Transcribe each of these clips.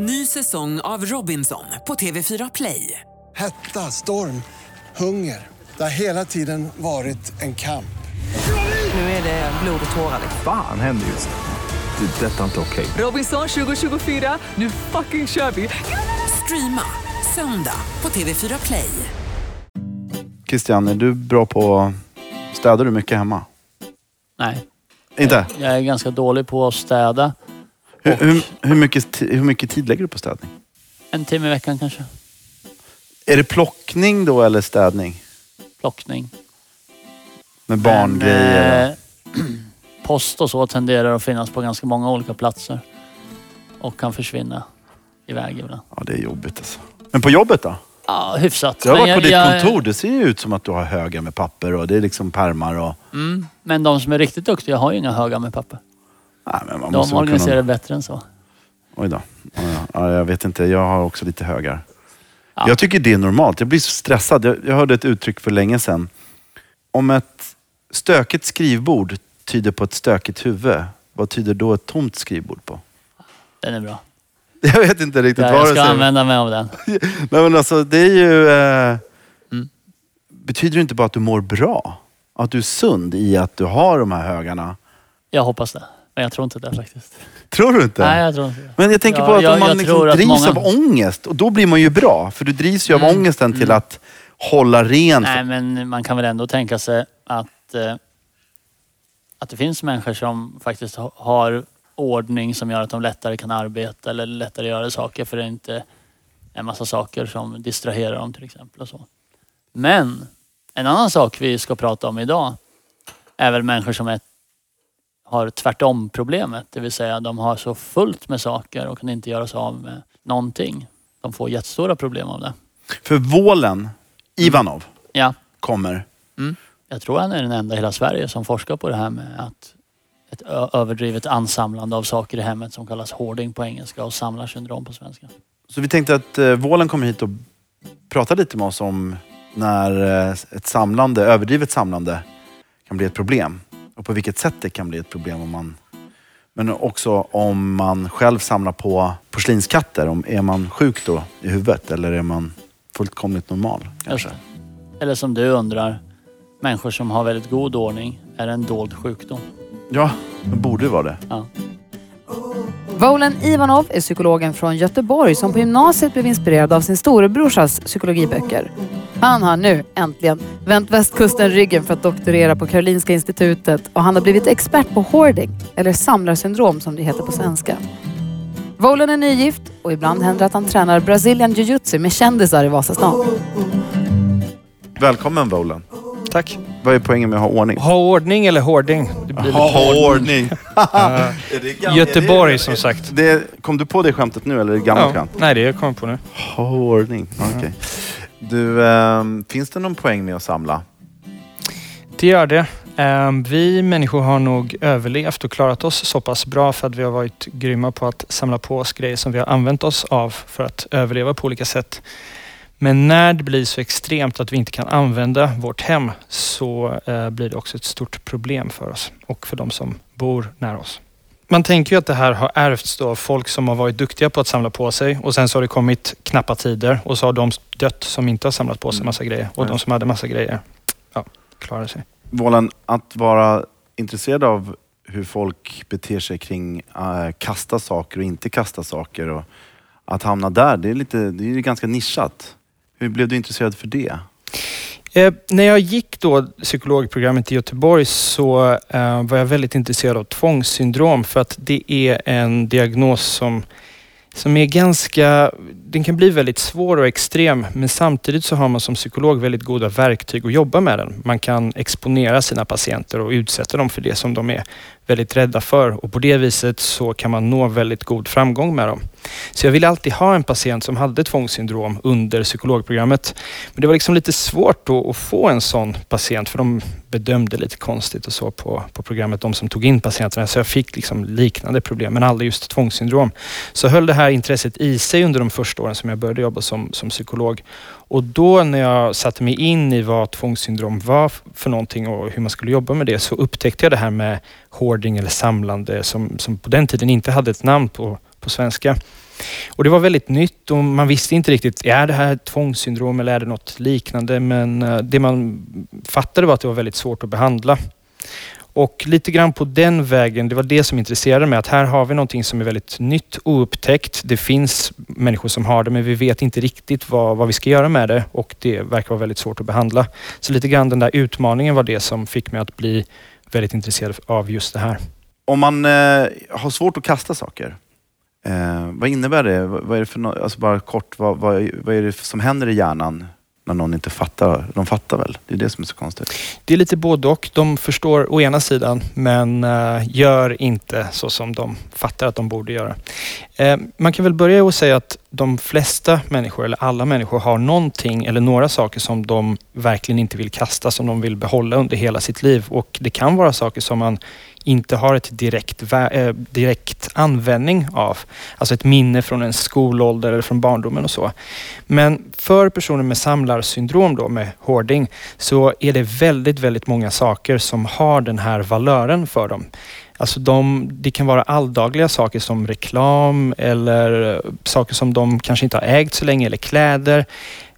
Ny säsong av Robinson på TV4 Play. Hetta, storm, hunger. Det har hela tiden varit en kamp. Nu är det blod och tårar. Fan händer just nu. Det. är Detta är inte okej. Robinson 2024, nu fucking kör vi! Streama söndag på TV4 Play. Christian, är du bra på... Städar du mycket hemma? Nej, Inte? jag är ganska dålig på att städa. Hur, hur, hur, mycket, hur mycket tid lägger du på städning? En timme i veckan kanske. Är det plockning då eller städning? Plockning. Med barngrejer? Men, eh, post och så tenderar att finnas på ganska många olika platser. Och kan försvinna iväg ibland. Ja, det är jobbigt alltså. Men på jobbet då? Ja, hyfsat. Jag har varit på ditt jag- kontor. Det ser ju ut som att du har högar med papper och det är liksom pärmar och... Mm, men de som är riktigt duktiga har ju inga högar med papper. Nej, men man De måste väl organiserar kunna... bättre än så. Oj då. Ja, ja. Ja, jag vet inte. Jag har också lite högar. Ja. Jag tycker det är normalt. Jag blir så stressad. Jag, jag hörde ett uttryck för länge sedan. Om ett stökigt skrivbord tyder på ett stökigt huvud, vad tyder då ett tomt skrivbord på? Den är bra. Jag vet inte riktigt Ja, vad jag det ska säger. använda mig av den. Nej men alltså det är ju... Eh, Mm. Betyder det inte bara att du mår bra? Att du är sund i att du har de här högarna? Jag hoppas det. Men jag tror inte det faktiskt. Tror du inte? Nej, jag tror inte det. Men jag tänker Ja, på att jag- om man liksom drivs många- av ångest, och då blir man ju bra. För du drivs ju av Mm, ångesten till mm. att hålla rent. Nej, men man kan väl ändå tänka sig att, eh, att det finns människor som faktiskt ha- har ordning som gör att de lättare kan arbeta eller lättare göra saker för det är inte en massa saker som distraherar dem till exempel. Och så. Men en annan sak vi ska prata om idag är väl människor som är, har tvärtom problemet. Det vill säga de har så fullt med saker och kan inte göra sig av med någonting. De får jättestora problem av det. För Vålen, Ivanov, Ja. kommer. Jag tror han är den enda i hela Sverige som forskar på det här med att ett överdrivet ansamlande av saker i hemmet som kallas hoarding på engelska och samlarsyndrom på svenska. Så vi tänkte att eh, Vålen kommer hit och pratar lite med oss om när eh, ett samlande, överdrivet samlande kan bli ett problem. Och på vilket sätt det kan bli ett problem. Om man, men också om man själv samlar på porslinskatter. Om, är man sjuk då i huvudet eller är man fullkomligt normal? Kanske? Eller som du undrar, människor som har väldigt god ordning, är det en dold sjukdom? Ja, det borde vara det. Ja. Volen Ivanov är psykologen från Göteborg som på gymnasiet blev inspirerad av sin storebrorsas psykologiböcker. Han har nu äntligen vänt västkusten ryggen för att doktorera på Karolinska institutet och han har blivit expert på hoarding, eller samlarsyndrom som det heter på svenska. Volen är nygift och ibland händer att han tränar Brazilian jiu-jitsu med kändisar i Vasastan. Välkommen Vålen. Tack. Vad är poängen med att ha ordning? Ha ordning eller hoarding? Ha ordning. Göteborg som sagt. Det, kom du på det skämtet nu eller är det gammalt Ja. skämt? Nej, det kommer jag på nu. Ha ordning. Okej. Du, ehm, finns det någon poäng med att samla? Det gör det. Ehm, Vi människor har nog överlevt och klarat oss så pass bra för att vi har varit grymma på att samla på oss grejer som vi har använt oss av för att överleva på olika sätt. Men när det blir så extremt att vi inte kan använda vårt hem så eh, blir det också ett stort problem för oss och för de som bor nära oss. Man tänker ju att det här har ärvts då av folk som har varit duktiga på att samla på sig och sen så har det kommit knappa tider och så har de dött som inte har samlat på sig massa grejer och Nej. de som hade massa grejer, ja, klarar sig. Vålan, att vara intresserad av hur folk beter sig kring äh, kasta saker och inte kasta saker och att hamna där, det är, lite, det är ganska nischat. Hur blev du intresserad för det? Eh, när jag gick då psykologprogrammet i Göteborg så eh, var jag väldigt intresserad av tvångssyndrom för att det är en diagnos som, som är ganska, den kan bli väldigt svår och extrem men samtidigt så har man som psykolog väldigt goda verktyg att jobba med den. Man kan exponera sina patienter och utsätta dem för det som de är väldigt rädda för och på det viset så kan man nå väldigt god framgång med dem. Så jag ville alltid ha en patient som hade tvångssyndrom under psykologprogrammet. Men det var liksom lite svårt då att få en sån patient för de bedömde lite konstigt och så på, på programmet, de som tog in patienterna. Så jag fick liksom liknande problem, men aldrig just tvångssyndrom. Så höll det här intresset i sig under de första åren som jag började jobba som, som psykolog. Och då när jag satte mig in i vad tvångssyndrom var för någonting och hur man skulle jobba med det så upptäckte jag det här med hoarding eller samlande som, som på den tiden inte hade ett namn på, på svenska. Och det var väldigt nytt och man visste inte riktigt, är det här tvångssyndrom eller är det något liknande? Men eh, det man fattade var att det var väldigt svårt att behandla. Och lite grann på den vägen, det var det som intresserade mig, att här har vi någonting som är väldigt nytt, oupptäckt. Det finns människor som har det, men vi vet inte riktigt vad, vad vi ska göra med det och det verkar vara väldigt svårt att behandla. Så lite grann den där utmaningen var det som fick mig att bli väldigt intresserad av just det här. Om man eh, har svårt att kasta saker, eh, vad innebär det? Vad, vad är det för no alltså bara kort, vad, vad, vad är det som händer i hjärnan när någon inte fattar? De fattar väl? Det är det som är så konstigt. Det är lite både och. De förstår å ena sidan men eh, gör inte så som de fattar att de borde göra. Eh, man kan väl börja med att säga att de flesta människor, eller alla människor, har någonting eller några saker som de verkligen inte vill kasta, som de vill behålla under hela sitt liv. Och det kan vara saker som man inte har ett direkt, äh, direkt användning av. Alltså ett minne från en skolålder eller från barndomen och så. Men för personer med samlarsyndrom då, med hoarding, så är det väldigt, väldigt många saker som har den här valören för dem. Alltså de, det kan vara alldagliga saker som reklam eller saker som de kanske inte har ägt så länge eller kläder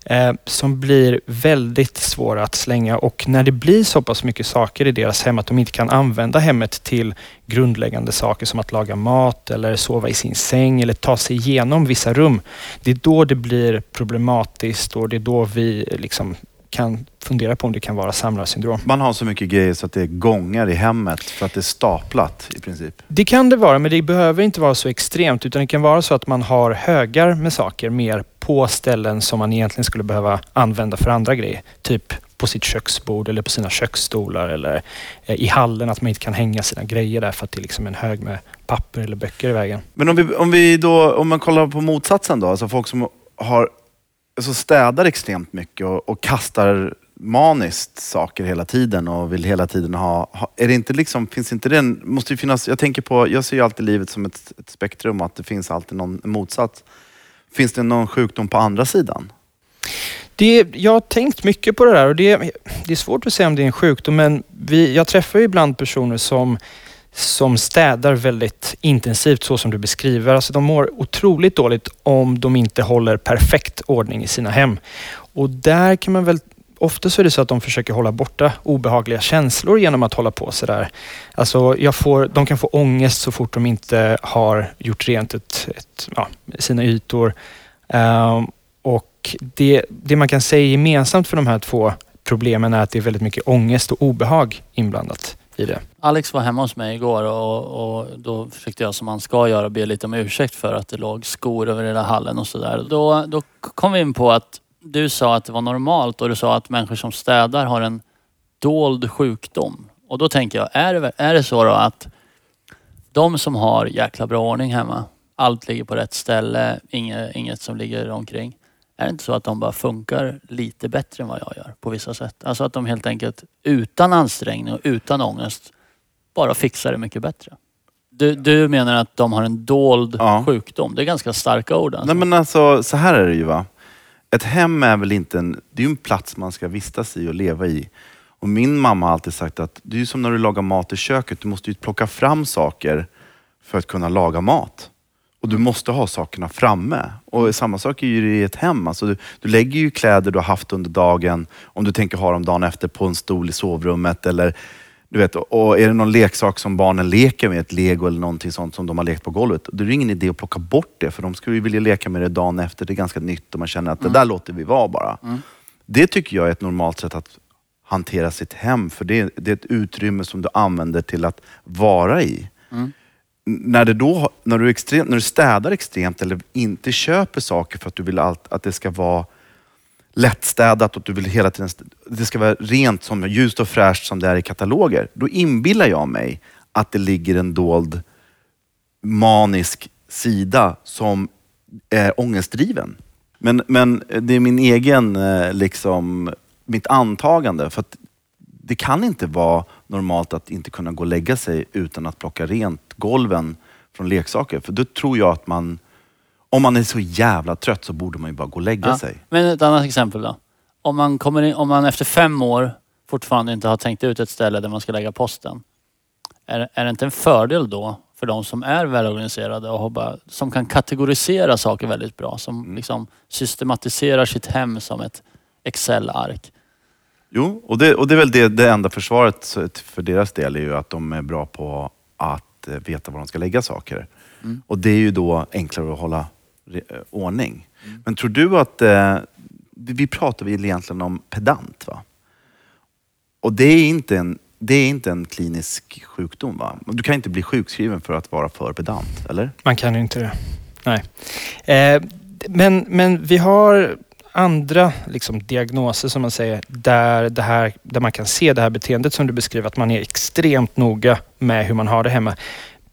eh, som blir väldigt svåra att slänga och när det blir så pass mycket saker i deras hem att de inte kan använda hemmet till grundläggande saker som att laga mat eller sova i sin säng eller ta sig igenom vissa rum. Det är då det blir problematiskt och det är då vi liksom kan fundera på om det kan vara samlarsyndrom. Man har så mycket grejer så att det är gångar i hemmet för att det är staplat i princip. Det kan det vara, men det behöver inte vara så extremt utan det kan vara så att man har högar med saker mer på ställen som man egentligen skulle behöva använda för andra grejer. Typ på sitt köksbord eller på sina köksstolar eller eh, i hallen att man inte kan hänga sina grejer där för att det är liksom en hög med papper eller böcker i vägen. Men om, vi, om, vi då, om man kollar på motsatsen då, alltså folk som har alltså städar extremt mycket och, och, kastar maniskt saker hela tiden och vill hela tiden ha... ha är det inte liksom, finns inte det, måste ju finnas, jag tänker på, jag ser ju alltid livet som ett, ett spektrum och att det finns alltid någon motsats. Finns det någon sjukdom på andra sidan? Det, jag har tänkt mycket på det där och det, det är svårt att säga om det är en sjukdom men vi, jag träffar ju ibland personer som som städar väldigt intensivt så som du beskriver. Alltså de mår otroligt dåligt om de inte håller perfekt ordning i sina hem. Och där kan man väl Ofta så är det så att de försöker hålla borta obehagliga känslor genom att hålla på sådär. Alltså jag får, de kan få ångest så fort de inte har gjort rent ett, ett, ja, sina ytor. Um, och det, det man kan säga gemensamt för de här två problemen är att det är väldigt mycket ångest och obehag inblandat i det. Alex var hemma hos mig igår och, och då försökte jag som man ska göra be lite om ursäkt för att det låg skor över hela hallen och sådär. Då, då kom vi in på att du sa att det var normalt och du sa att människor som städar har en dold sjukdom. Och då tänker jag, är det, är det så då att de som har jäkla bra ordning hemma, allt ligger på rätt ställe, inget, inget som ligger omkring. Är det inte så att de bara funkar lite bättre än vad jag gör på vissa sätt? Alltså att de helt enkelt utan ansträngning och utan ångest bara fixar det mycket bättre. Du, du menar att de har en dold ja. sjukdom? Det är ganska starka ord. Alltså. Nej men alltså, så här är det ju va. Ett hem är väl inte en, det är ju en plats man ska vistas i och leva i. Och min mamma har alltid sagt att det är som när du lagar mat i köket. Du måste ju plocka fram saker för att kunna laga mat. Och du måste ha sakerna framme. Och samma sak är ju i ett hem. Alltså du, du, lägger ju kläder du har haft under dagen, om du tänker ha dem dagen efter, på en stol i sovrummet. Eller, du vet, och är det någon leksak som barnen leker med, ett lego eller någonting sånt som de har lekt på golvet, då är det ingen idé att plocka bort det. För de skulle ju vilja leka med det dagen efter. Det är ganska nytt och man känner att mm. det där låter vi vara bara. Mm. Det tycker jag är ett normalt sätt att hantera sitt hem. För det är, det är ett utrymme som du använder till att vara i. Mm när, det då, när, du extrem, när du städar extremt eller inte köper saker för att du vill allt, att det ska vara lättstädat och att du vill hela tiden, det ska vara rent, som ljust och fräscht som det är i kataloger. Då inbillar jag mig att det ligger en dold manisk sida som är ångestdriven. Men, men det är min egen, eh, liksom, mitt antagande. För att det kan inte vara normalt att inte kunna gå och lägga sig utan att plocka rent golven från leksaker. För då tror jag att man, om man är så jävla trött så borde man ju bara gå och lägga ja. sig. Men ett annat exempel då. Om man, kommer in, om man efter fem år fortfarande inte har tänkt ut ett ställe där man ska lägga posten. Är, är det inte en fördel då för de som är välorganiserade och har bara, som kan kategorisera saker väldigt bra. Som Mm. liksom systematiserar sitt hem som ett Excel-ark. Jo, och det, och det är väl det, det enda försvaret för deras del är ju att de är bra på att eh, veta var de ska lägga saker. Mm. Och det är ju då enklare att hålla eh, ordning. Men tror du att, eh, vi, vi pratar väl egentligen om pedant va? Och det är inte en, det är inte en klinisk sjukdom va? Du kan inte bli sjukskriven för att vara för pedant, eller? Man kan ju inte det. Nej. Eh, men, men vi har andra liksom, diagnoser som man säger där, det här, där man kan se det här beteendet som du beskriver, att man är extremt noga med hur man har det hemma.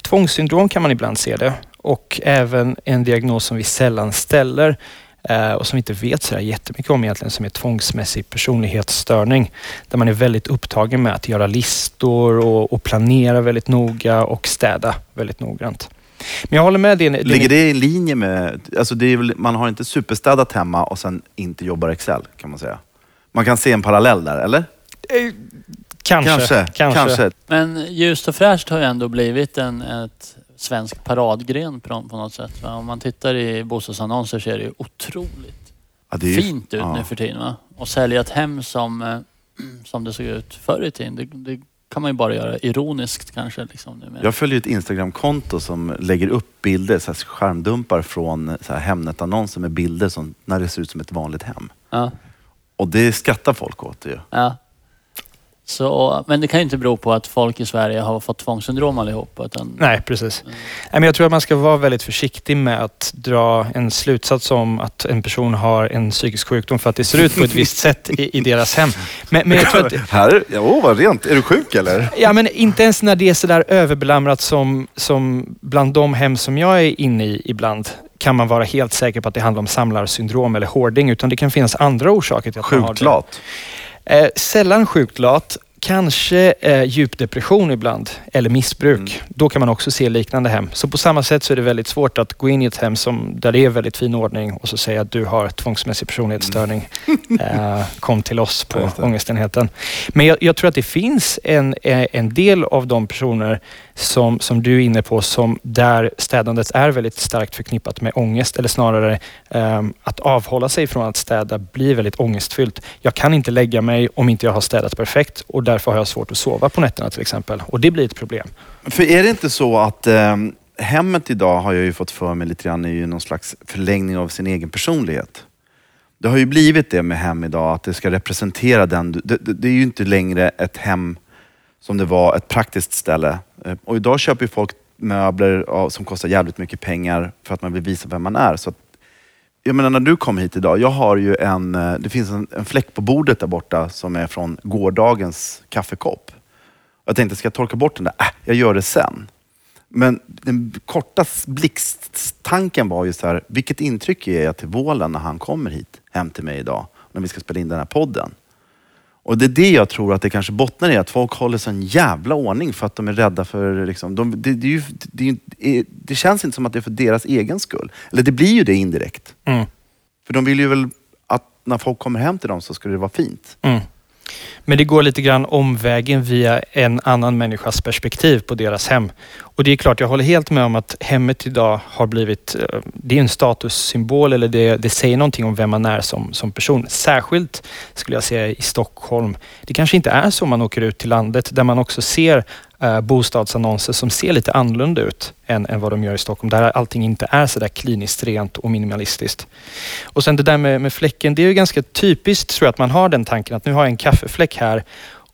Tvångssyndrom kan man ibland se det och även en diagnos som vi sällan ställer eh, och som vi inte vet så jättemycket om egentligen som är tvångsmässig personlighetsstörning. Där man är väldigt upptagen med att göra listor och, och planera väldigt noga och städa väldigt noggrant. Men jag håller med din... din Ligger det i linje med, alltså det är väl, man har inte superstädat hemma och sen inte jobbar Excel kan man säga. Man kan se en parallell där, eller? Eh, Kanske. Kanske. kanske. kanske. Men ljust och fräscht har ju ändå blivit en ett svensk paradgren på, på något sätt. Va? Om man tittar i bostadsannonser ser det ju otroligt Ja, det är ju- fint ut ja. nu för tiden. Va? Och sälja ett hem som, eh, som det såg ut förr i tiden, det, det kan man ju bara göra ironiskt kanske. Liksom, numera. Jag följer ett Instagramkonto som lägger upp bilder, så här skärmdumpar från så här Hemnet-annonser med bilder som, när det ser ut som ett vanligt hem. Ja, Och det skrattar folk åt ju. ja. Så, men det kan ju inte bero på att folk i Sverige har fått tvångssyndrom allihop. Utan, Nej, precis. Nej, men jag tror att man ska vara väldigt försiktig med att dra en slutsats om att en person har en psykisk sjukdom för att det ser ut på ett visst sätt i, i deras hem. Men, men jag tror att Här, ja, åh vad rent. Är du sjuk eller? Ja, men inte ens när det är sådär överbelamrat som, som bland de hem som jag är inne i ibland kan man vara helt säker på att det handlar om samlarsyndrom eller hoarding, utan det kan finnas andra orsaker till att man har Sjukt det. lat. Eh, sällan sjukt lat. Kanske eh, djupdepression ibland eller missbruk. Mm. Då kan man också se liknande hem. Så på samma sätt så är det väldigt svårt att gå in i ett hem som, där det är väldigt fin ordning och så säga att du har tvångsmässig personlighetsstörning. Eh, kom till oss på ångestenheten. Men jag, jag tror att det finns en, eh, en del av de personer som, som du är inne på som där städandet är väldigt starkt förknippat med ångest eller snarare um, att avhålla sig från att städa blir väldigt ångestfyllt. Jag kan inte lägga mig om inte jag har städat perfekt och därför har jag svårt att sova på nätterna till exempel. Och det blir ett problem. För är det inte så att um, hemmet idag har jag ju fått för mig lite grann är ju någon slags förlängning av sin egen personlighet. Det har ju blivit det med hem idag, att det ska representera den. du- Det, det, det är ju inte längre ett hem som det var, ett praktiskt ställe. Eh, och idag köper ju folk möbler som kostar jävligt mycket pengar för att man vill visa vem man är. Så att, jag menar när du kom hit idag, jag har ju en, eh, det finns en, en fläck på bordet där borta som är från gårdagens kaffekopp. Jag tänkte, ska jag torka bort den där? Äh, jag gör det sen. Men den korta blixttanken var ju så här, vilket intryck ger jag till Vålen när han kommer hit hem till mig idag, när vi ska spela in den här podden? Och det är det jag tror att det kanske bottnar i, att folk håller sån jävla ordning för att de är rädda för... Liksom, de, det, det, är ju, det, är ju- det känns inte som att det är för deras egen skull. Eller det blir ju det indirekt. Mm. För de vill ju väl att när folk kommer hem till dem så ska det vara fint. Mm. Men det går lite grann omvägen via en annan människas perspektiv på deras hem. Och det är klart, jag håller helt med om att hemmet idag har blivit, eh, det är en statussymbol eller det, det säger någonting om vem man är som, som person. Särskilt skulle jag säga i Stockholm. Det kanske inte är så man åker ut till landet där man också ser eh, bostadsannonser som ser lite annorlunda ut än, än vad de gör i Stockholm. Där allting inte är så där kliniskt rent och minimalistiskt. Och sen det där med, med fläcken, det är ju ganska typiskt tror jag att man har den tanken att nu har jag en kaffefläck här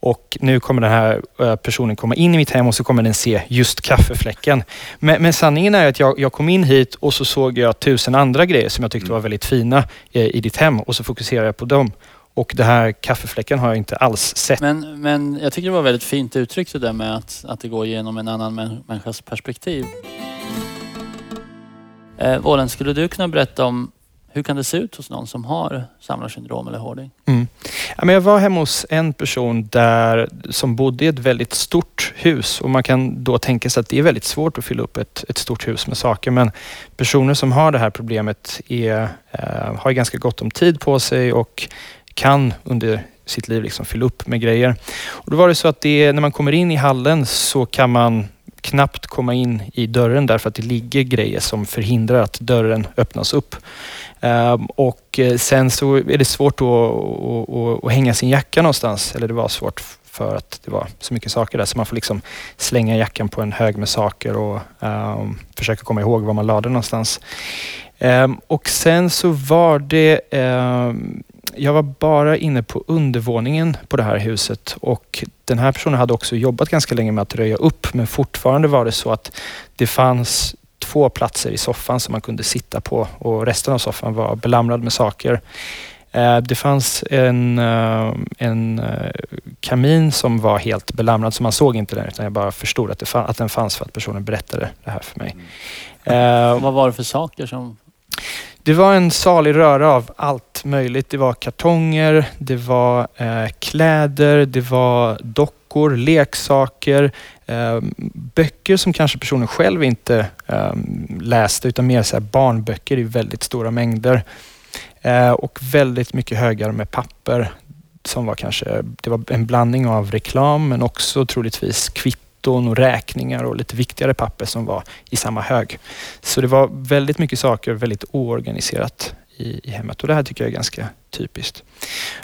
och nu kommer den här eh, personen komma in i mitt hem och så kommer den se just kaffefläcken. Men, men sanningen är att jag, jag kom in hit och så såg jag tusen andra grejer som jag tyckte var väldigt fina eh, i ditt hem och så fokuserade jag på dem. Och det här kaffefläcken har jag inte alls sett. Men, men jag tycker det var väldigt fint uttryckt det där med att, att det går genom en annan män, människas perspektiv. Eh, Vålen, skulle du kunna berätta om hur kan det se ut hos någon som har samlarsyndrom eller hoarding? Mm. Ja, men jag var hemma hos en person där, som bodde i ett väldigt stort hus och man kan då tänka sig att det är väldigt svårt att fylla upp ett, ett stort hus med saker. Men personer som har det här problemet är, eh, har ganska gott om tid på sig och kan under sitt liv liksom fylla upp med grejer. Och då var det så att det, när man kommer in i hallen så kan man knappt komma in i dörren därför att det ligger grejer som förhindrar att dörren öppnas upp. Ehm, och eh, sen så är det svårt att, att, att hänga sin jacka någonstans. Eller det var svårt för att det var så mycket saker där. Så man får liksom slänga jackan på en hög med saker och um, försöka komma ihåg var man lade den någonstans. Um, och sen så var det um, jag var bara inne på undervåningen på det här huset och den här personen hade också jobbat ganska länge med att röja upp men fortfarande var det så att det fanns två platser i soffan som man kunde sitta på och resten av soffan var belamrad med saker. Eh, det fanns en, eh, en eh, kamin som var helt belamrad, så man såg inte den utan jag bara förstod att, det att den fanns för att personen berättade det här för mig. Mm. Vad var det för saker som... Det var en salig röra av allt möjligt. Det var kartonger, det var eh, kläder, det var dockor, leksaker, eh, böcker som kanske personen själv inte eh, läste utan mer så barnböcker i väldigt stora mängder. Eh, och väldigt mycket högar med papper som var kanske, det var en blandning av reklam men också troligtvis kvitton och räkningar och lite viktigare papper som var i samma hög. Så det var väldigt mycket saker, väldigt oorganiserat i, i hemmet och det här tycker jag är ganska typiskt.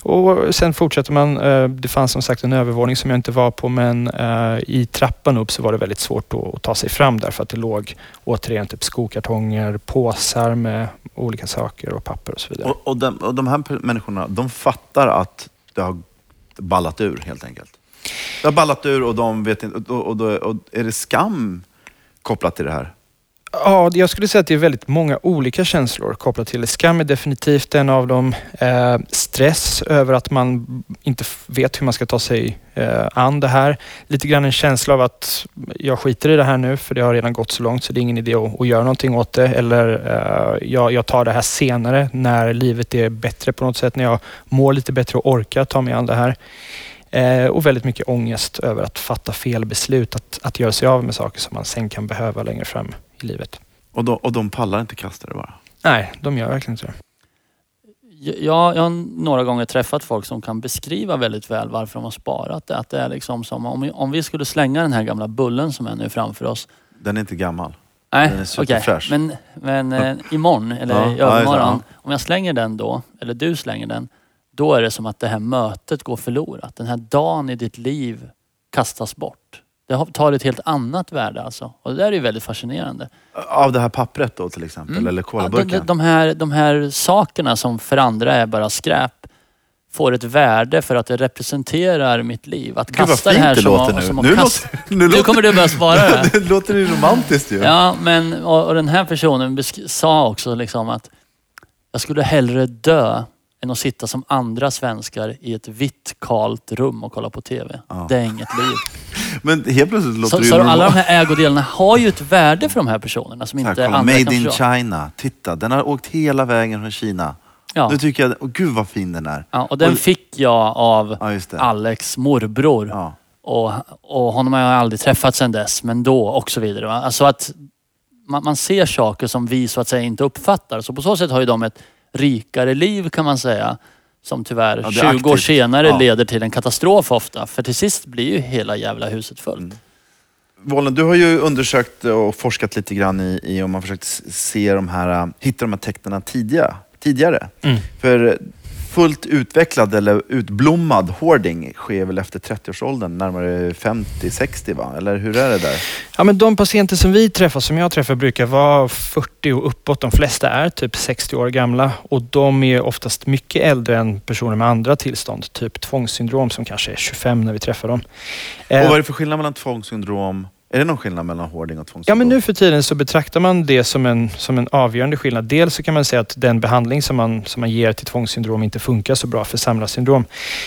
Och Sen fortsätter man. Eh, det fanns som sagt en övervåning som jag inte var på men eh, i trappan upp så var det väldigt svårt att ta sig fram därför att det låg återigen typ skokartonger, påsar med olika saker och papper och så vidare. Och, och, de, och de här människorna, de fattar att det har ballat ur helt enkelt? Det har ballat ur och de vet inte, och, och, och är det skam kopplat till det här? Ja, jag skulle säga att det är väldigt många olika känslor kopplat till det. Skam är definitivt en av dem. Eh, stress över att man inte vet hur man ska ta sig eh, an det här. Lite grann en känsla av att jag skiter i det här nu för det har redan gått så långt så det är ingen idé att, att göra någonting åt det. Eller eh, jag, jag, tar det här senare när livet är bättre på något sätt. När jag mår lite bättre och orkar ta mig an det här. Eh, och väldigt mycket ångest över att fatta fel beslut, att, att göra sig av med saker som man sen kan behöva längre fram i livet. Och de, och de pallar inte kasta det bara? Nej, de gör verkligen inte det. Jag, jag har några gånger träffat folk som kan beskriva väldigt väl varför de har sparat det. Att det är liksom som om, om vi skulle slänga den här gamla bullen som är nu framför oss. Den är inte gammal. Nej, okej. Okay. Men, men eh, imorgon eller ja, i övermorgon. Ja, om jag slänger den då, eller du slänger den. Då är det som att det här mötet går förlorat. Den här dagen i ditt liv kastas bort. Det tar ett helt annat värde alltså. Och det där är ju väldigt fascinerande. Av det här pappret då till exempel? Mm. Eller kolaburken? Ja, de, de, här, de här sakerna som för andra är bara skräp får ett värde för att det representerar mitt liv. Att kasta Gud, det här det som, låter nu. som nu, kasta... låter, nu, nu kommer du börja spara det. det låter ju romantiskt ju. Ja, men och, och den här personen sa också liksom att jag skulle hellre dö än att sitta som andra svenskar i ett vitt kalt rum och kolla på TV. Ja. Det är inget liv. Men helt plötsligt låter så, det ju Så alla de här ägodelarna har ju ett värde för de här personerna som inte här, andra Made kan in förstå. China. Titta, den har åkt hela vägen från Kina. Ja. Nu tycker jag, oh, gud vad fin den är. Ja, och den och, fick jag av ja, Alex morbror. Ja. Och, och honom har jag aldrig träffat sedan dess, men då och så vidare. Va? Alltså att man, man ser saker som vi så att säga inte uppfattar. Så på så sätt har ju de ett rikare liv kan man säga. Som tyvärr Ja, det 20 är år aktivt. senare Ja. leder till en katastrof ofta. För till sist blir ju hela jävla huset fullt. Mm. Volen, du har ju undersökt och forskat lite grann i, i om man försökt s- se de här, äh, hitta de här tecknen tidiga, tidigare. Mm. För fullt utvecklad eller utblommad hoarding sker väl efter 30-årsåldern, närmare 50-60 va? Eller hur är det där? Ja, men de patienter som vi träffar, som jag träffar, brukar vara 40 och uppåt. De flesta är typ 60 år gamla och de är oftast mycket äldre än personer med andra tillstånd. Typ tvångssyndrom som kanske är 25 när vi träffar dem. Eh, Och vad är det för skillnad mellan tvångssyndrom? Är det någon skillnad mellan hoarding och Ja, men nu för tiden så betraktar man det som en, som en avgörande skillnad. Dels så kan man säga att den behandling som man, som man ger till tvångssyndrom inte funkar så bra för samlarsyndrom.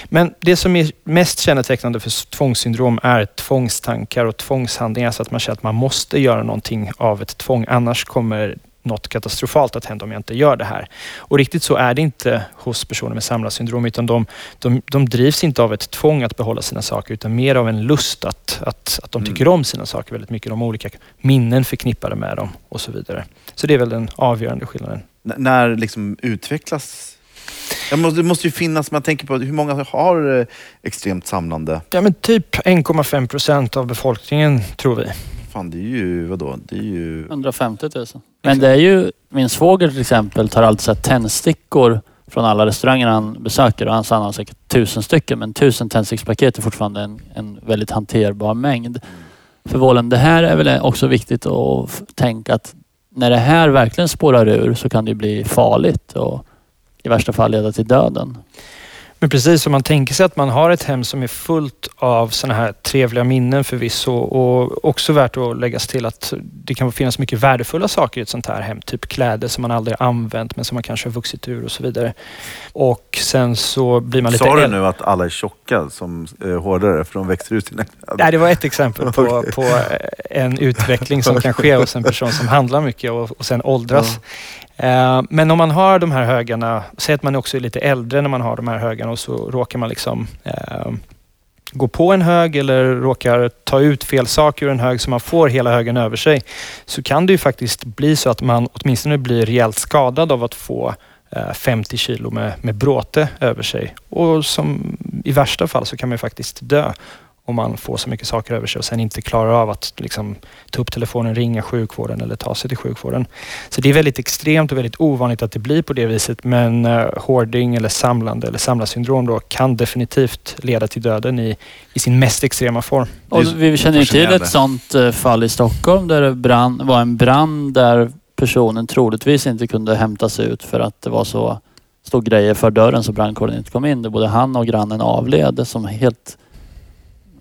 Men det som är mest kännetecknande för tvångssyndrom är tvångstankar och tvångshandlingar så att man känner att man måste göra någonting av ett tvång. Annars kommer något katastrofalt att hända om jag inte gör det här. Och riktigt så är det inte hos personer med samlarsyndrom utan de, de, de drivs inte av ett tvång att behålla sina saker utan mer av en lust att, att, att de Mm. tycker om sina saker väldigt mycket. De olika minnen förknippade med dem och så vidare. Så det är väl den avgörande skillnaden. N- när liksom utvecklas... Jag måste, det måste ju finnas, man tänker på hur många har eh, extremt samlande? Ja men typ 1,5 procent av befolkningen tror vi. Fan, det är ju, vadå? Det är ju... 150 000. Men det är ju, min svåger till exempel tar alltid så här tändstickor från alla restauranger han besöker och han sa han har säkert tusen stycken men tusen tändstickspaket är fortfarande en, en väldigt hanterbar mängd. För Vålen, det här är väl också viktigt att tänka att när det här verkligen spårar ur så kan det bli farligt och i värsta fall leda till döden. Men precis som man tänker sig att man har ett hem som är fullt av sådana här trevliga minnen förvisso och också värt att läggas till att det kan finnas mycket värdefulla saker i ett sånt här hem. Typ kläder som man aldrig använt men som man kanske har vuxit ur och så vidare. Och sen så blir man lite Sa du nu att alla är tjocka som är hårdare för de växer ut sina kläder? Nej, det var ett exempel på, på en utveckling som kan ske hos en person som handlar mycket och, och sen åldras. Eh, Eh, men om man har de här högarna, säg att man också är lite äldre när man har de här högarna och så råkar man liksom eh, gå på en hög eller råkar ta ut fel saker ur en hög så man får hela högen över sig. Så kan det ju faktiskt bli så att man åtminstone blir rejält skadad av att få eh, 50 kilo med, med bråte över sig. Och som i värsta fall så kan man ju faktiskt dö om man får så mycket saker över sig och sen inte klarar av att liksom, ta upp telefonen, ringa sjukvården eller ta sig till sjukvården. Så det är väldigt extremt och väldigt ovanligt att det blir på det viset. Men uh, hoarding eller samlande eller samlarsyndrom då kan definitivt leda till döden i, i sin mest extrema form. Och vi känner ju till ett sånt eh, fall i Stockholm där det brann, var en brand där personen troligtvis inte kunde hämtas ut för att det var så stod grejer för dörren så brandkåren inte kom in. Både han och grannen avled som helt,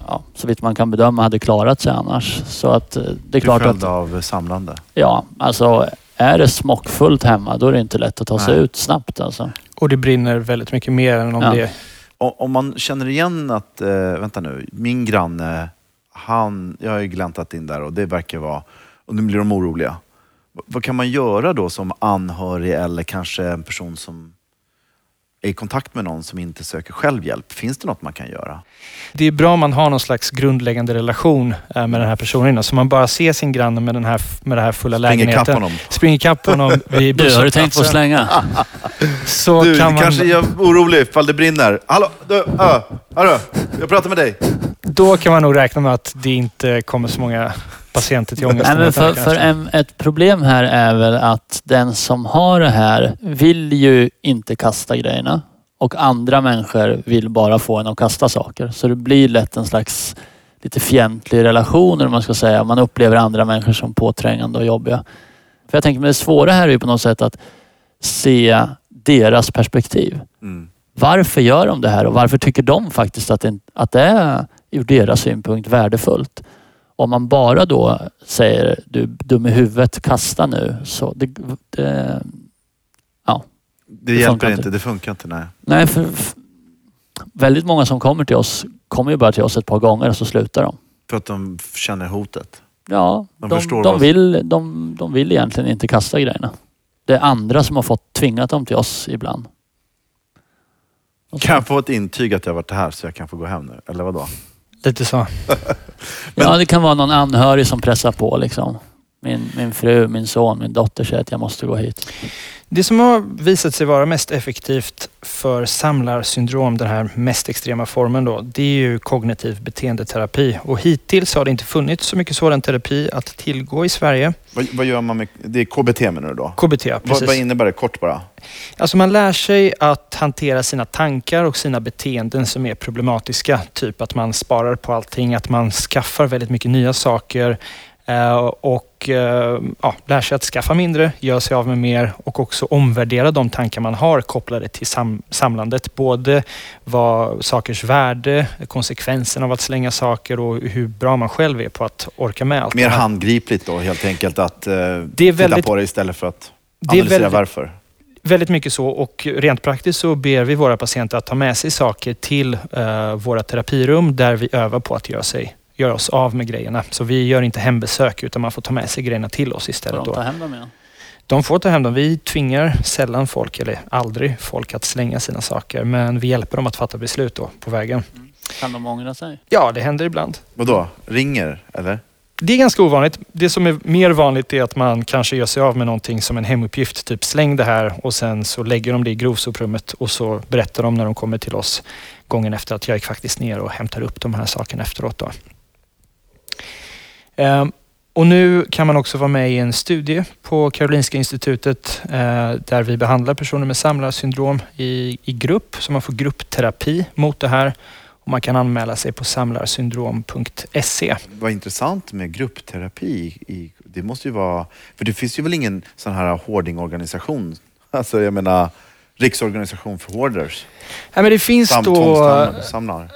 ja, så vitt man kan bedöma, hade klarat sig annars. Så att eh, det är klart att, av samlande. ja, alltså är det smockfullt hemma då är det inte lätt att ta sig Nej. ut snabbt alltså. Och det brinner väldigt mycket mer än om Ja. det Om man känner igen att, eh, vänta nu, min granne, han, jag har ju gläntat in där och det verkar vara, och nu blir de oroliga. V- vad kan man göra då som anhörig eller kanske en person som är i kontakt med någon som inte söker självhjälp? Finns det något man kan göra? Det är bra om man har någon slags grundläggande relation eh, med den här personen innan. Så man bara ser sin granne med, den här, med den här fulla Springer ikapp lägenheten. honom. Springer ikapp honom vid Du, har du tänkt på att slänga? Så Du, kan man, kanske jag är orolig ifall det brinner. Hallå, du, ö, hallå, jag pratar med dig. då kan man nog räkna med att det inte kommer så många patienter till Nej, men för, för en, ett problem här är väl att den som har det här vill ju inte kasta grejerna. Och andra människor vill bara få en att kasta saker. Så det blir lätt en slags lite fientlig relation vad man ska säga. Man upplever andra människor som påträngande och jobbiga. För jag tänker, men det svåra här är ju på något sätt att se deras perspektiv. Mm. Varför gör de det här och varför tycker de faktiskt att det, att det är ur deras synpunkt värdefullt? Om man bara då säger du dum i huvudet, kasta nu. Så det, det, Det, Det hjälper inte, inte. det funkar inte. Nej. nej, för, för väldigt många som kommer till oss kommer ju bara till oss ett par gånger och så slutar de. För att de känner hotet. Ja, De de, de, vad- vill, de, de vill egentligen inte kasta grejerna. Det är andra som har fått tvingat dem till oss ibland. Kan jag få ett intyg att jag varit här så jag kan få gå hem nu? Eller vadå? Lite så. Ja, det kan vara någon anhörig som pressar på liksom. Min, min fru, min son, min dotter säger att jag måste gå hit. Det som har visat sig vara mest effektivt för samlarsyndrom, den här mest extrema formen då, det är ju kognitiv beteendeterapi. Och hittills har det inte funnits så mycket sådan terapi att tillgå i Sverige. Vad, vad gör man med... Det är KBT menar du då? KBT, Vad, precis. vad innebär det kort bara? Alltså man lär sig att hantera sina tankar och sina beteenden som är problematiska. Typ att man sparar på allting, att man skaffar väldigt mycket nya saker eh, och eh, ja, lär sig att skaffa mindre, göra sig av med mer och också omvärdera de tankar man har kopplade till sam- samlandet. Både vad sakers värde, konsekvensen av att slänga saker och hur bra man själv är på att orka med allt. Mer handgripligt då helt enkelt att eh, Det är titta väldigt- på det istället för att analysera väldigt- varför. Väldigt mycket så och rent praktiskt så ber vi våra patienter att ta med sig saker till eh, våra terapirum där vi övar på att göra, sig, göra oss av med grejerna. Så vi gör inte hembesök utan man får ta med sig grejerna till oss Får istället. de ta hem dem igen? De får ta hem dem. Vi tvingar sällan folk, eller aldrig folk att slänga sina saker. Men vi hjälper dem att fatta beslut då på vägen. Kan de ångra sig? Ja, det händer ibland. Vadå? Ringer eller? Det är ganska ovanligt. Det som är mer vanligt är att man kanske gör sig av med någonting som en hemuppgift. Typ släng det här och sen så lägger de det i grovsoprummet och så berättar de när de kommer till oss gången efter att jag gick faktiskt ner och hämtar upp de här sakerna efteråt. Då. Ehm, och nu kan man också vara med i en studie på Karolinska institutet eh, där vi behandlar personer med samlarsyndrom i, i grupp. Så man får gruppterapi mot det här. Och man kan anmäla sig på samlarsyndrom.se. Vad intressant med gruppterapi. I, det måste ju vara... För det finns ju väl ingen sån här hoardingorganisation? Alltså jag menar riksorganisation för hoarders. Ja, men det finns då Tvångssamlare.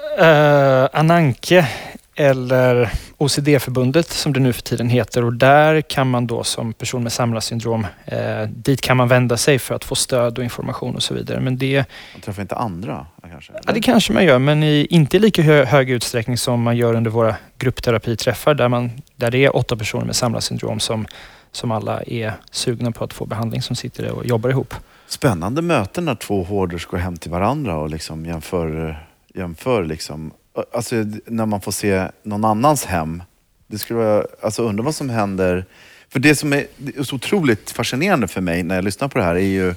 eh, Ananke eller OCD-förbundet som det nu för tiden heter och där kan man då som person med samlarsyndrom, eh, dit kan man vända sig för att få stöd och information och så vidare. Men det, Man träffar inte andra kanske? ja, det kanske man gör men i, inte i lika hö, hög utsträckning som man gör under våra gruppterapiträffar där, man, där det är åtta personer med samlarsyndrom som, som alla är sugna på att få behandling som sitter och jobbar ihop. Spännande möten när två hoarders går hem till varandra och liksom jämför, jämför liksom. Alltså när man får se någon annans hem. Det skulle vara, alltså undra vad som händer. För det som är, så otroligt fascinerande för mig när jag lyssnar på det här är ju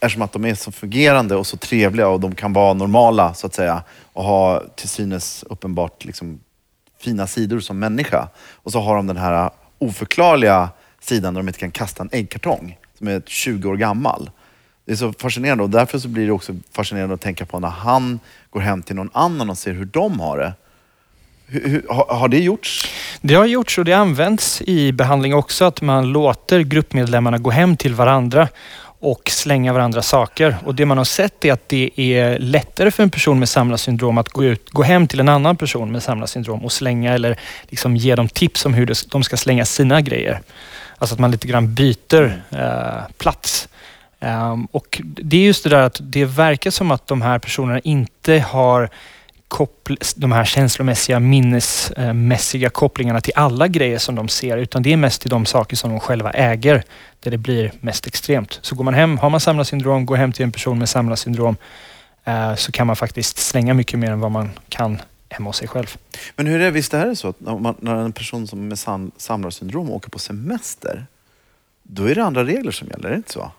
eftersom att de är så fungerande och så trevliga och de kan vara normala så att säga och ha till synes uppenbart liksom, fina sidor som människa. Och så har de den här oförklarliga sidan där de inte kan kasta en äggkartong som är 20 år gammal. Det är så fascinerande och därför så blir det också fascinerande att tänka på när han går hem till någon annan och ser hur de har det. Hur, hur, har, har det gjorts? Det har gjorts och det används i behandling också att man låter gruppmedlemmarna gå hem till varandra och slänga varandra saker. Och det man har sett är att det är lättare för en person med samlarsyndrom att gå, ut, gå hem till en annan person med samlarsyndrom och slänga eller liksom ge dem tips om hur de ska slänga sina grejer. Alltså att man lite grann byter eh, plats. Um, och det är just det där att det verkar som att de här personerna inte har koppl- de här känslomässiga, minnesmässiga kopplingarna till alla grejer som de ser, utan det är mest till de saker som de själva äger, där det blir mest extremt. Så går man hem, har man samlarsyndrom, går hem till en person med samlarsyndrom, uh, så kan man faktiskt slänga mycket mer än vad man kan hemma hos sig själv. Men hur är det, visst är det så att när, man, när en person som med sam, samlarsyndrom åker på semester, då är det andra regler som gäller, är det inte så?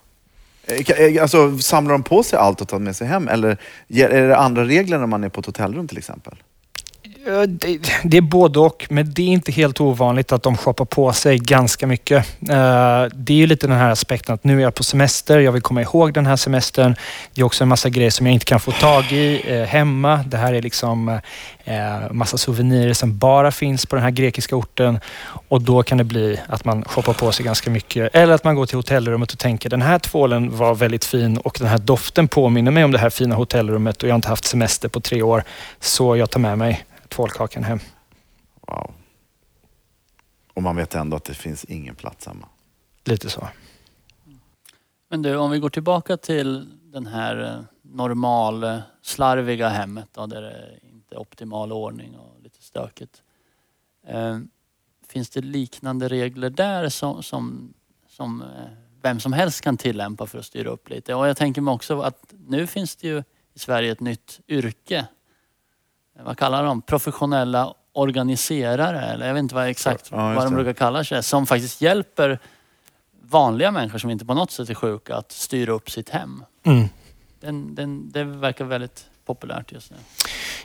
Eh, eh, alltså, samlar de på sig allt och tar med sig hem? Eller är det andra regler när man är på ett hotellrum till exempel? Eh, det, det är både och, men det är inte helt ovanligt att de shoppar på sig ganska mycket. Eh, det är ju lite den här aspekten att nu är jag på semester, jag vill komma ihåg den här semestern. Det är också en massa grejer som jag inte kan få tag i eh, hemma. Det här är liksom massa souvenirer som bara finns på den här grekiska orten och då kan det bli att man shoppar på sig ganska mycket. Eller att man går till hotellrummet och tänker den här tvålen var väldigt fin och den här doften påminner mig om det här fina hotellrummet och jag har inte haft semester på tre år så jag tar med mig tvålkakan hem. Wow. Och man vet ändå att det finns ingen plats hemma. Lite så. Men du, om vi går tillbaka till den här eh, normal slarviga hemmet då, där det inte är optimal ordning och lite stökigt. Eh, finns det liknande regler där som, som, som eh, vem som helst kan tillämpa för att styra upp lite? Och jag tänker mig också att nu finns det ju i Sverige ett nytt yrke. Vad kallar de? Professionella organiserare eller jag vet inte vad exakt Ja, vad de brukar kalla sig. Som faktiskt hjälper vanliga människor som inte på något sätt är sjuka att styra upp sitt hem. Mm. Den, den, det verkar väldigt populärt just nu.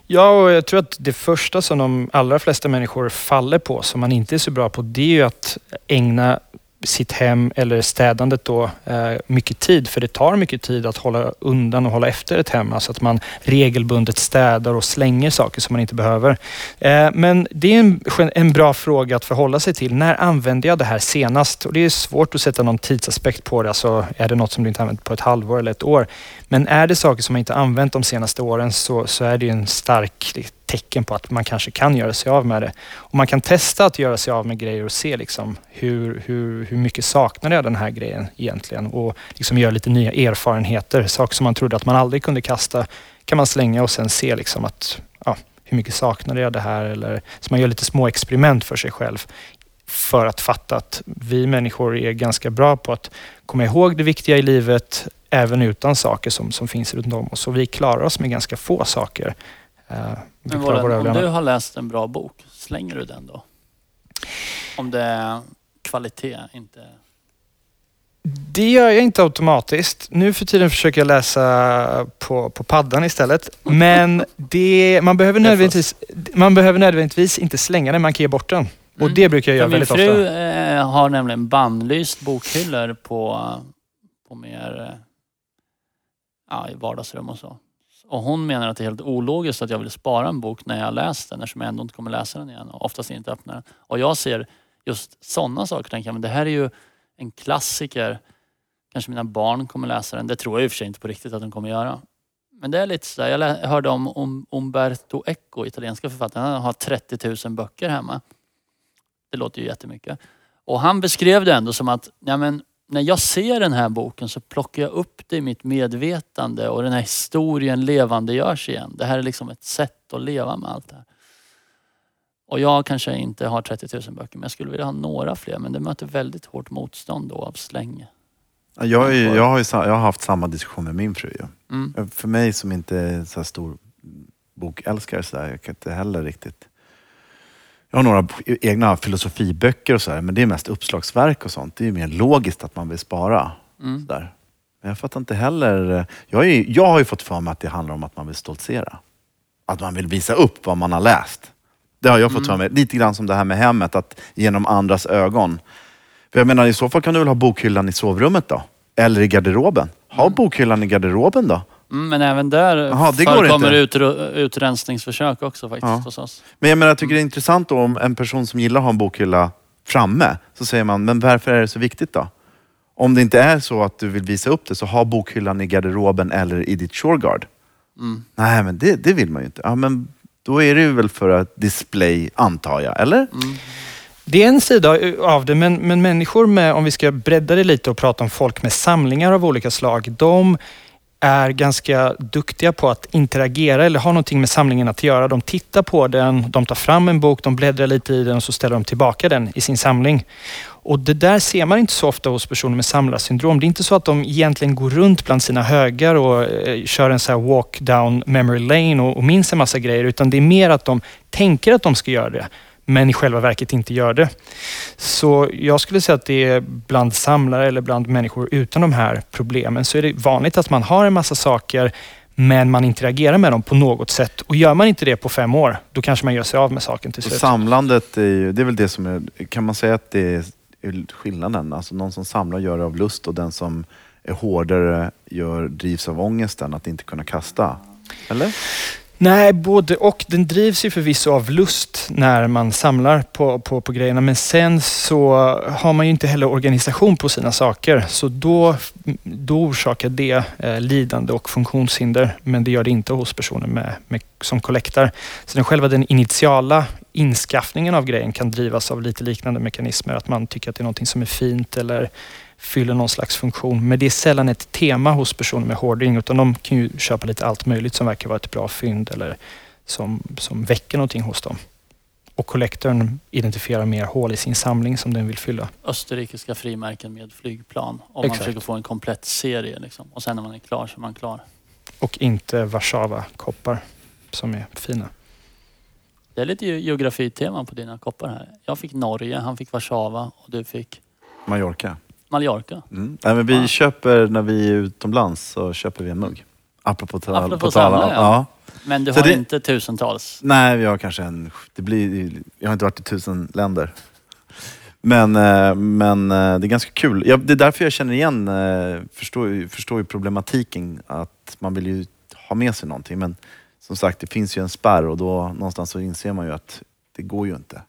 Ja, och jag tror att det första som de allra flesta människor faller på, som man inte är så bra på, det är ju att ägna sitt hem eller städandet då eh, mycket tid. För det tar mycket tid att hålla undan och hålla efter ett hem. Alltså att man regelbundet städar och slänger saker som man inte behöver. Eh, men det är en, en bra fråga att förhålla sig till. När använde jag det här senast? Och det är svårt att sätta någon tidsaspekt på det. Alltså är det något som du inte använt på ett halvår eller ett år? Men är det saker som man inte använt de senaste åren så, så är det ju en stark tecken på att man kanske kan göra sig av med det. Och man kan testa att göra sig av med grejer och se liksom hur, hur, hur mycket saknar jag den här grejen egentligen och liksom göra lite nya erfarenheter. Saker som man trodde att man aldrig kunde kasta kan man slänga och sen se liksom att ja, hur mycket saknade jag det här eller så man gör lite små experiment för sig själv för att fatta att vi människor är ganska bra på att komma ihåg det viktiga i livet även utan saker som, som finns runt om oss. Och vi klarar oss med ganska få saker. Eh, Men vår Våren, om du har läst en bra bok, slänger du den då? Om det är kvalitet, inte... Det gör jag inte automatiskt. Nu för tiden försöker jag läsa på, på paddan istället. Men det, man, behöver nödvändigtvis, man behöver nödvändigtvis inte slänga den, man kan ge bort den. Och det brukar jag göra För min väldigt fru ofta. eh, har nämligen bannlyst bokhyllor på, på mer eh, ja, i vardagsrum och så. Och hon menar att det är helt ologiskt att jag vill spara en bok när jag har läst den eftersom jag ändå inte kommer läsa den igen och oftast inte öppna den. Och jag ser just sådana saker tänker jag, men det här är ju en klassiker. Kanske mina barn kommer läsa den. Det tror jag i och för sig inte på riktigt att de kommer göra. Men det är lite sådär, jag hörde om, om Umberto Eco, italienska författaren. Han har 30 000 böcker hemma. Det låter ju jättemycket. Och han beskrev det ändå som att, ja men när jag ser den här boken så plockar jag upp det i mitt medvetande och den här historien levandegörs igen. Det här är liksom ett sätt att leva med allt det här. Och jag kanske inte har 30 000 böcker men jag skulle vilja ha några fler men det möter väldigt hårt motstånd då av släng. Ja, Jag, är, jag, har ju, jag har haft samma diskussion med min fru. Mm. För mig som inte är så stor bokälskare, så där, jag kan inte heller riktigt... Jag har några egna filosofiböcker och så här, men det är mest uppslagsverk och sånt. Det är ju mer logiskt att man vill spara. Mm. Så där. Men jag fattar inte heller... eh, Jag, är, jag har ju fått för mig att det handlar om att man vill stoltsera. Att man vill visa upp vad man har läst. Det har jag fått för mig. Lite grann som det här med hemmet, att genom andras ögon. För jag menar, i så fall kan du väl ha bokhyllan i sovrummet då? Eller i garderoben. Ha bokhyllan i garderoben då. Mm, men även där Jaha, det förekommer utru- utrensningsförsök också faktiskt Ja. hos oss. Men jag menar, jag tycker det är intressant då om en person som gillar att ha en bokhylla framme, så säger man, men varför är det så viktigt då? Om det inte är så att du vill visa upp det, så ha bokhyllan i garderoben eller i ditt shoreguard. Mm. Nej, men det, det vill man ju inte. Ja, men då är det ju väl för att display, antar jag. Eller? Det är en sida av det, men, men människor med, om vi ska bredda det lite och prata om folk med samlingar av olika slag, de är ganska duktiga på att interagera eller ha någonting med samlingen att göra. De tittar på den, de tar fram en bok, de bläddrar lite i den och så ställer de tillbaka den i sin samling. Och det där ser man inte så ofta hos personer med samlarsyndrom. Det är inte så att de egentligen går runt bland sina högar och eh, kör en så här walk down memory lane och, och minns en massa grejer, utan det är mer att de tänker att de ska göra det, men i själva verket inte gör det. Så jag skulle säga att det är bland samlare eller bland människor utan de här problemen så är det vanligt att man har en massa saker men man interagerar med dem på något sätt. Och gör man inte det på fem år, då kanske man gör sig av med saken till slut. samlandet, är ju, det är väl det som är, kan man säga att det är är skillnaden? Alltså någon som samlar gör det av lust och den som är hårdare gör, drivs av ångesten att inte kunna kasta. Eller? Nej, både och. Den drivs ju förvisso av lust när man samlar på, på, på grejerna. Men sen så har man ju inte heller organisation på sina saker. Så då, då orsakar det eh, lidande och funktionshinder. Men det gör det inte hos personer med, med, som kollektar. Så den själva den initiala inskaffningen av grejen kan drivas av lite liknande mekanismer. Att man tycker att det är någonting som är fint eller fyller någon slags funktion. Men det är sällan ett tema hos personer med hoarding utan de kan ju köpa lite allt möjligt som verkar vara ett bra fynd eller som, som väcker någonting hos dem. Och kollektorn identifierar mer hål i sin samling som den vill fylla. Österrikiska frimärken med flygplan. Om man Exakt. försöker få en komplett serie. Liksom. Och sen när man är klar så är man klar. Och inte Warszawa-koppar som är fina. Det är lite ge- geografitema på dina koppar här. Jag fick Norge, han fick Warszawa och du fick Mallorca. Mallorca. Mm. Nej, men vi Ja. köper, när vi är utomlands, så köper vi en mugg. Apropå, tal, Apropå på tal- samla, ja. Men du Så har det- inte tusentals. Nej, vi har kanske en... Det blir, jag har inte varit i tusen länder. Men, eh, men eh, det är ganska kul. Jag, det är därför jag känner igen, eh, förstår, förstår ju problematiken att man vill ju ha med sig någonting. Men som sagt, det finns ju en spärr och då någonstans så inser man ju att det går ju inte.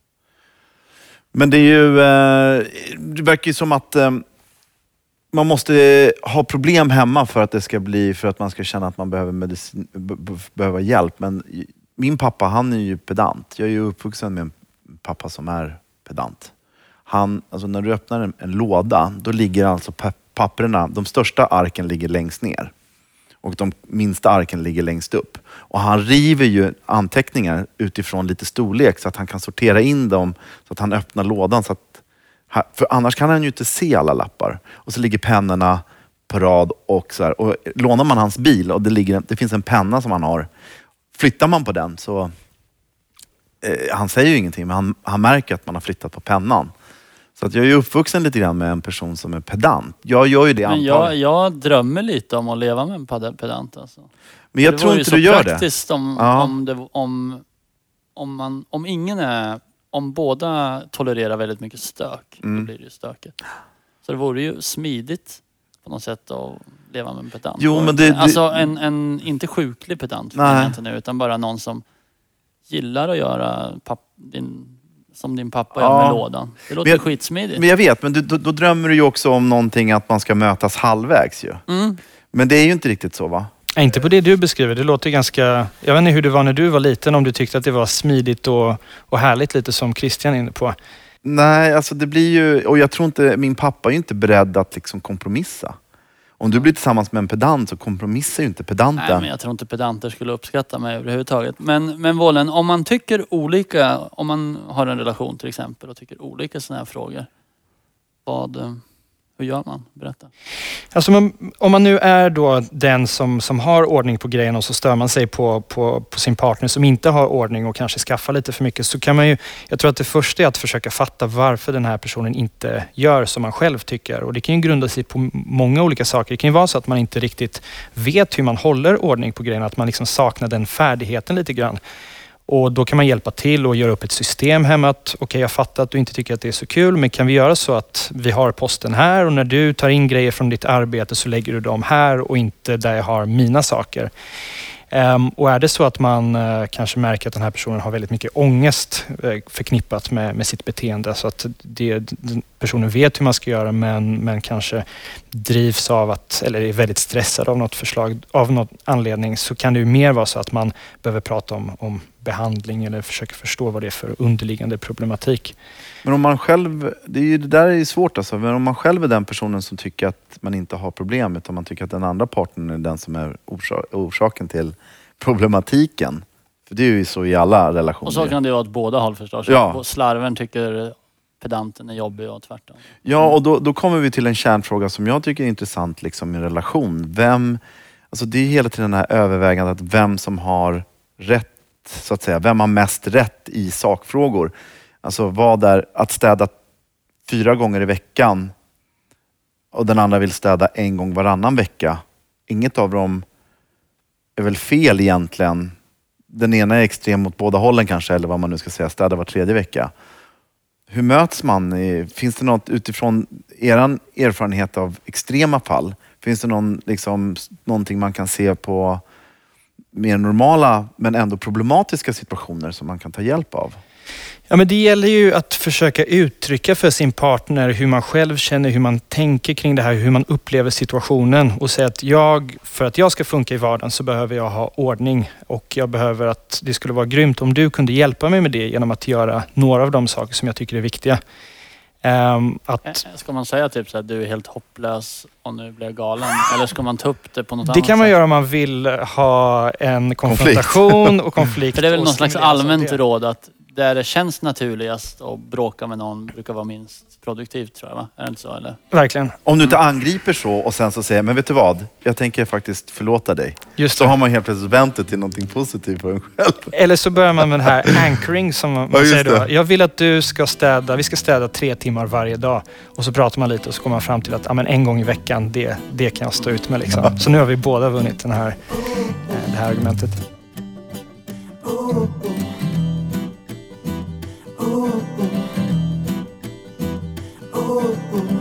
Men det är ju, det verkar ju som att man måste ha problem hemma för att det ska bli, för att man ska känna att man behöver, medicin, behöva behöver hjälp. Men min pappa, han är ju pedant. Jag är ju uppvuxen med en pappa som är pedant. Han, alltså när du öppnar en, en låda, då ligger alltså papperna, de största arken ligger längst ner. Och de minsta arken ligger längst upp. Och han river ju anteckningar utifrån lite storlek så att han kan sortera in dem så att han öppnar lådan. Så att, för annars kan han ju inte se alla lappar. Och så ligger pennorna på rad och så här. Och lånar man hans bil och det, ligger, det finns en penna som han har. Flyttar man på den så, eh, han säger ju ingenting men han, han märker att man har flyttat på pennan. Så att jag är ju uppvuxen lite grann med en person som är pedant. Jag gör ju det Men antagligen. jag, jag drömmer lite om att leva med en pedant. Alltså. men jag det tror vore inte ju du så gör det. praktiskt om, Ja. om, det, om, om, man, om ingen är om båda tolererar väldigt mycket stök, då Mm. blir det ju stökigt. Så det vore ju smidigt på något sätt att leva med en pedant. Jo, men det- det- Alltså en, en, inte sjuklig pedant Nej. inte nu, utan bara någon som gillar att göra papp, din, som din pappa Ja. gör med lådan. Det låter Men jag- skitsmidigt. Men jag vet, men du, då, då drömmer du ju också om någonting att man ska mötas halvvägs ju. Mm. Men det är ju inte riktigt så va? Nej, Inte på det du beskriver. Det låter ganska... Jag vet inte hur det var när du var liten, om du tyckte att det var smidigt och, och härligt, lite som Christian är inne på. Nej, alltså det blir ju, och jag tror inte, min pappa är ju inte beredd att liksom kompromissa. Om du blir tillsammans med en pedant så kompromissar ju inte pedanten. Nej, men jag tror inte pedanter skulle uppskatta mig överhuvudtaget. Men, men Vålen, om man tycker olika, om man har en relation till exempel och tycker olika sådana här frågor. Vad, eh, hur gör man? Berätta. Alltså man, om man nu är då den som, som har ordning på grejerna och så stör man sig på, på, på sin partner som inte har ordning och kanske skaffar lite för mycket så kan man ju, jag tror att det första är att försöka fatta varför den här personen inte gör som man själv tycker. Och det kan ju grunda sig på många olika saker. Det kan ju vara så att man inte riktigt vet hur man håller ordning på grejerna, att man liksom saknar den färdigheten lite grann. Och då kan man hjälpa till och göra upp ett system hemma. Okej, Okej, jag fattar att du inte tycker att det är så kul, men kan vi göra så att vi har posten här och när du tar in grejer från ditt arbete så lägger du dem här och inte där jag har mina saker. Um, och är det så att man uh, kanske märker att den här personen har väldigt mycket ångest uh, förknippat med, med sitt beteende så att det, den personen vet hur man ska göra men, men kanske drivs av att, eller är väldigt stressad av något förslag, av någon anledning så kan det ju mer vara så att man behöver prata om, om behandling eller försöka förstå vad det är för underliggande problematik. Men om man själv, det, är ju, det där är ju svårt alltså, men om man själv är den personen som tycker att man inte har problem utan man tycker att den andra parten är den som är orsak, orsaken till problematiken. För det är ju så i alla relationer. Och så kan det ju vara åt båda håll förstås. Ja. Slarven tycker pedanten är jobbig och tvärtom. Ja, och då, då kommer vi till en kärnfråga som jag tycker är intressant liksom, i en relation. Vem, alltså det är hela tiden det här övervägandet att vem som har rätt, så att säga. Vem har mest rätt i sakfrågor? Alltså vad är att städa fyra gånger i veckan och den andra vill städa en gång varannan vecka. Inget av dem är väl fel egentligen. Den ena är extrem mot båda hållen kanske, eller vad man nu ska säga, städa var tredje vecka. Hur möts man? Finns det något utifrån er erfarenhet av extrema fall? Finns det någon, liksom, någonting man kan se på mer normala men ändå problematiska situationer som man kan ta hjälp av? Ja, men det gäller ju att försöka uttrycka för sin partner hur man själv känner, hur man tänker kring det här, hur man upplever situationen och säga att jag, för att jag ska funka i vardagen så behöver jag ha ordning och jag behöver att det skulle vara grymt om du kunde hjälpa mig med det genom att göra några av de saker som jag tycker är viktiga. Ehm, att Eh, Ska man säga typ så här, du är helt hopplös och nu blir jag galen? Eller ska man ta upp det på något det annat kan man sätt? göra om man vill ha en konfrontation och konflikt. För det är väl och någon slags allmänt det. råd att där det känns naturligast att bråka med någon brukar vara minst produktivt tror jag va? Är det inte så eller? Verkligen. Om du inte angriper så och sen så säger men vet du vad? Jag tänker faktiskt förlåta dig. Just Så det. har man helt plötsligt vänt det till någonting positivt för en själv. Eller så börjar man med det här anchoring som man Ja, säger då. det. Jag vill att du ska städa, vi ska städa tre timmar varje dag. Och så pratar man lite och så kommer man fram till att ja, men en gång i veckan, det, det kan jag stå ut med. Liksom. Så nu har vi båda vunnit den här, eh, det här argumentet. ooh, ooh.